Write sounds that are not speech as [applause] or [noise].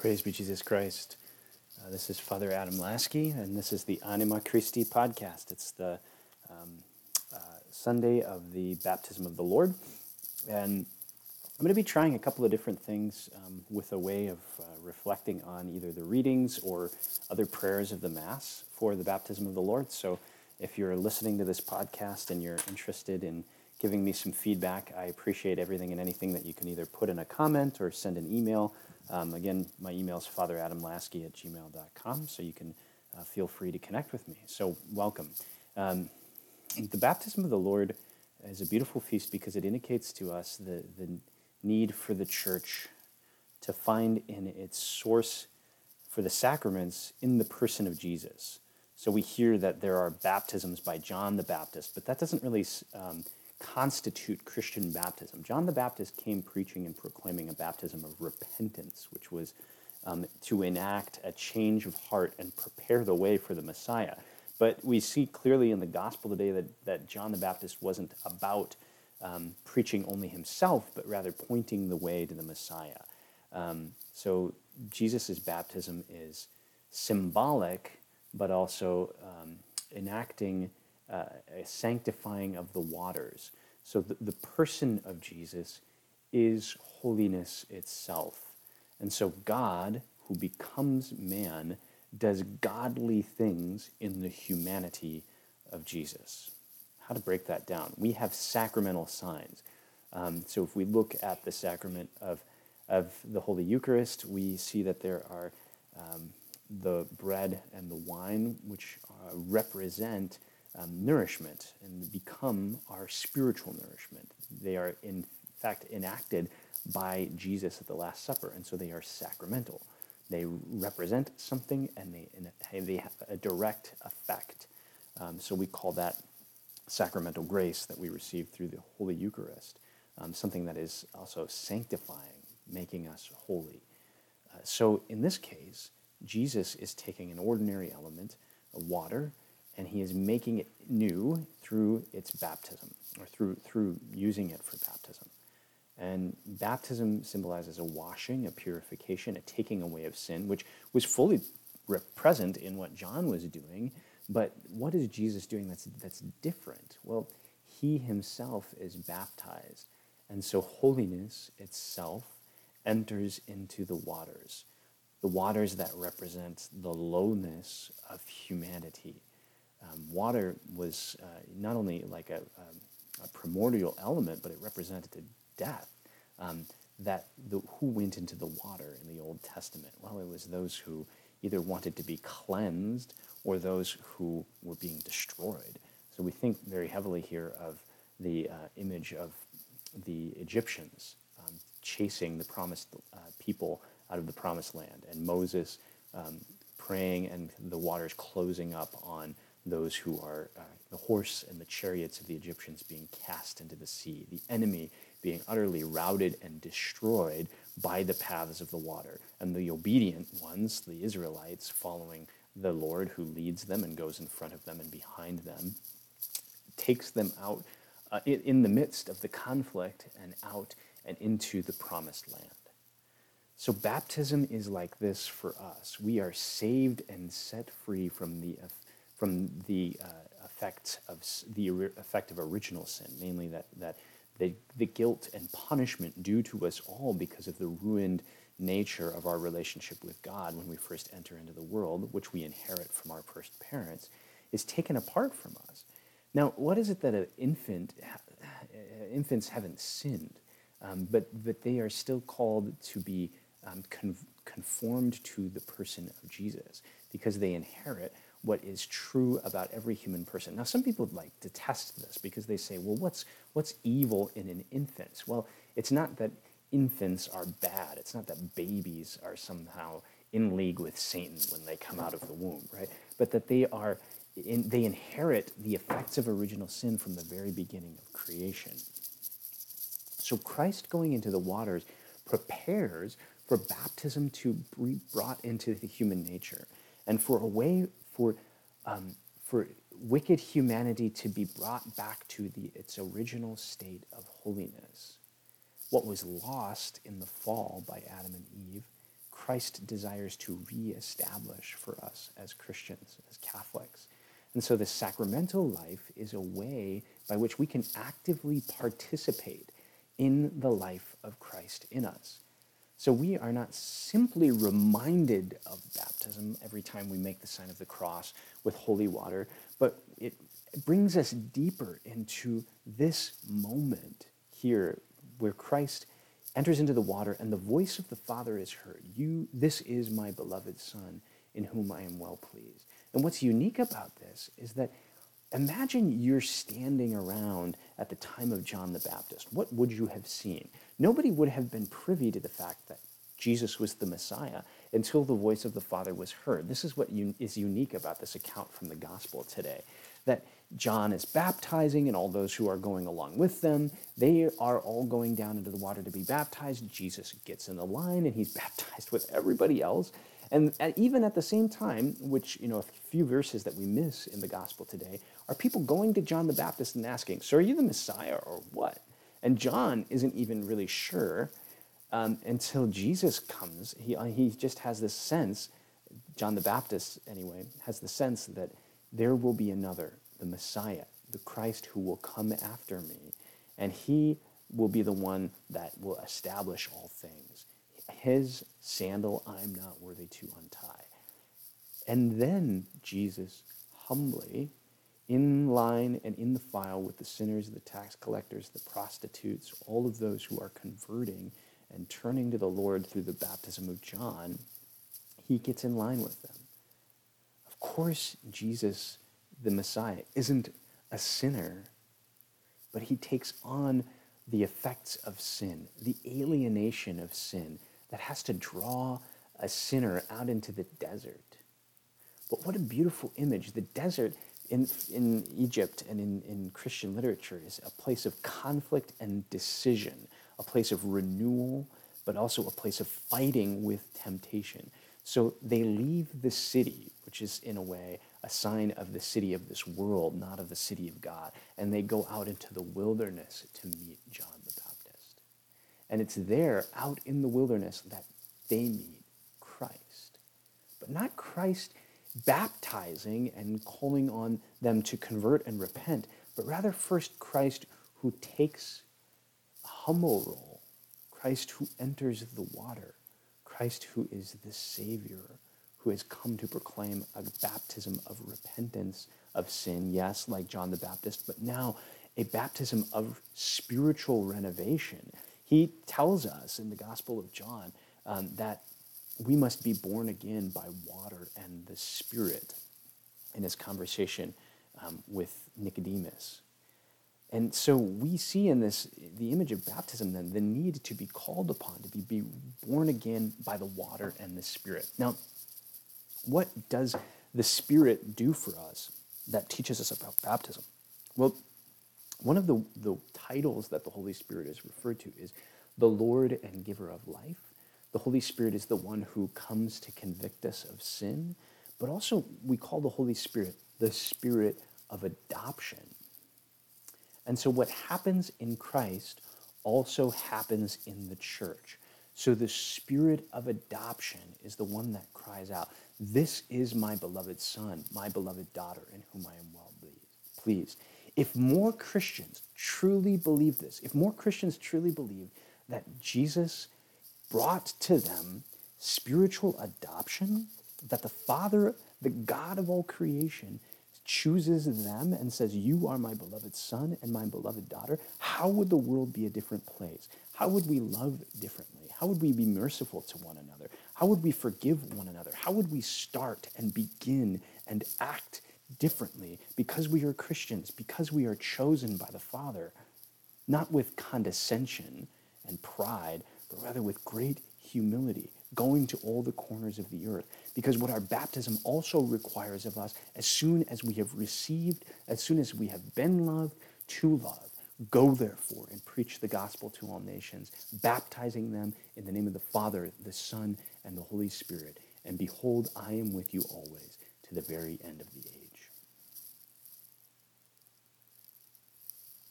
Praise be Jesus Christ. Uh, this is Father Adam Laski, and this is the Anima Christi podcast. It's the um, uh, Sunday of the Baptism of the Lord. And I'm going to be trying a couple of different things um, with a way of uh, reflecting on either the readings or other prayers of the Mass for the Baptism of the Lord. So if you're listening to this podcast and you're interested in giving me some feedback, I appreciate everything and anything that you can either put in a comment or send an email um, again, my email is fatheradamlaski at gmail.com, so you can uh, feel free to connect with me. So, welcome. Um, the baptism of the Lord is a beautiful feast because it indicates to us the, the need for the church to find in its source for the sacraments in the person of Jesus. So we hear that there are baptisms by John the Baptist, but that doesn't really um, constitute Christian baptism. John the Baptist came preaching and proclaiming a baptism of repentance, which was um, to enact a change of heart and prepare the way for the Messiah. But we see clearly in the gospel today that, that John the Baptist wasn't about um, preaching only himself, but rather pointing the way to the Messiah. Um, so Jesus' baptism is symbolic, but also um, enacting uh, a sanctifying of the waters. So the, the person of Jesus is holiness itself. And so God, who becomes man, does godly things in the humanity of Jesus. How to break that down? We have sacramental signs. Um, so if we look at the sacrament of, of the Holy Eucharist, we see that there are um, the bread and the wine, which uh, represent um, nourishment and become our spiritual nourishment. They are, in fact, enacted by Jesus at the Last Supper, and so they are sacramental. They represent something and they, and they have a direct effect. Um, so we call that sacramental grace that we receive through the Holy Eucharist, um, something that is also sanctifying, making us holy. Uh, so in this case, Jesus is taking an ordinary element, water, and he is making it new through its baptism or through through using it for baptism. And baptism symbolizes a washing, a purification, a taking away of sin, which was fully present in what John was doing. But what is Jesus doing that's, that's different? Well, he himself is baptized. And so holiness itself enters into the waters, the waters that represent the lowness of humanity um, water was uh, not only like a, a, a, primordial element, but it represented death. Um, that the, who went into the water in the Old Testament? Well, it was those who either wanted to be cleansed or those who were being destroyed. So we think very heavily here of the uh, image of the Egyptians um, chasing the promised uh, people out of the promised land, and Moses um, praying and the waters closing up on those who are uh, the horse and the chariots of the Egyptians being cast into the sea, the enemy being utterly routed and destroyed by the paths of the water, and the obedient ones, the Israelites, following the Lord who leads them and goes in front of them and behind them, takes them out uh, in, in the midst of the conflict and out and into the promised land. So, baptism is like this for us. We are saved and set free from the from the uh, effects of the effect of original sin, namely that that the, the guilt and punishment due to us all because of the ruined nature of our relationship with God when we first enter into the world, which we inherit from our first parents, is taken apart from us. Now, what is it that an infant, infants haven't sinned, um, but, but they are still called to be um, con- conformed to the person of Jesus because they inherit what is true about every human person. Now, some people like detest this because they say, well, what's, what's evil in an infant? Well, it's not that infants are bad. It's not that babies are somehow in league with Satan when they come out of the womb, right? But that they are in, they inherit the effects of original sin from the very beginning of creation. So Christ going into the waters prepares for baptism to be brought into the human nature and for a way for, um, for wicked humanity to be brought back to the, its original state of holiness. What was lost in the fall by Adam and Eve, Christ desires to reestablish for us as Christians, as Catholics. And so the sacramental life is a way by which we can actively participate in the life of Christ in us. So we are not simply reminded of baptism every time we make the sign of the cross with holy water, but it brings us deeper into this moment here where Christ enters into the water and the voice of the Father is heard. You this is my beloved son in whom I am well pleased. And what's unique about this is that imagine you're standing around at the time of John the Baptist. What would you have seen? Nobody would have been privy to the fact that Jesus was the Messiah until the voice of the Father was heard. This is what is unique about this account from the gospel today that John is baptizing, and all those who are going along with them, they are all going down into the water to be baptized. Jesus gets in the line and he's [laughs] baptized with everybody else. And even at the same time, which, you know, a few verses that we miss in the gospel today, are people going to John the Baptist and asking, So are you the Messiah or what? And John isn't even really sure um, until Jesus comes. He, uh, he just has this sense, John the Baptist anyway, has the sense that there will be another, the Messiah, the Christ who will come after me. And he will be the one that will establish all things his sandal I'm not worthy to untie. And then Jesus humbly, in line and in the file with the sinners, the tax collectors, the prostitutes, all of those who are converting and turning to the Lord through the baptism of John, he gets in line with them. Of course, Jesus, the Messiah, isn't a sinner, but he takes on the effects of sin, the alienation of sin, that has to draw a sinner out into the desert. But what a beautiful image. The desert in, in Egypt and in, in Christian literature is a place of conflict and decision, a place of renewal, but also a place of fighting with temptation. So they leave the city, which is in a way a sign of the city of this world, not of the city of God, and they go out into the wilderness to meet John the Baptist. and it's there, out in the wilderness, that they meet Christ. But not Christ baptizing and calling on them to convert and repent, but rather first Christ who takes a humble role, Christ who enters the water, Christ who is the Savior, who has come to proclaim a baptism of repentance of sin, yes, like John the Baptist, but now a baptism of spiritual renovation. He tells us in the Gospel of John um, that we must be born again by water and the Spirit in his conversation um, with Nicodemus. And so we see in this, the image of baptism, then, the need to be called upon, to be, be born again by the water and the Spirit. Now, what does the Spirit do for us that teaches us about baptism? Well, one of the, the titles that the Holy Spirit is referred to is the Lord and giver of life. The Holy Spirit is the one who comes to convict us of sin, but also we call the Holy Spirit the Spirit of adoption. And so what happens in Christ also happens in the church. So the spirit of adoption is the one that cries out, This is my beloved son, my beloved daughter, in whom I am well pleased. If more Christians truly believe this, if more Christians truly believe that Jesus brought to them spiritual adoption, that the Father, the God of all creation, chooses them and says, You are my beloved son and my beloved daughter, how would the world be a different place? How would we love differently? How would we be merciful to one another? How would we forgive one another? How would we start and begin and act differently because we are Christians, because we are chosen by the Father, not with condescension and pride, but rather with great humility, going to all the corners of the earth. Because what our baptism also requires of us, as soon as we have received, as soon as we have been loved, to love. Go therefore and preach the gospel to all nations, baptizing them in the name of the Father, the Son, and the Holy Spirit. And behold, I am with you always to the very end of the age.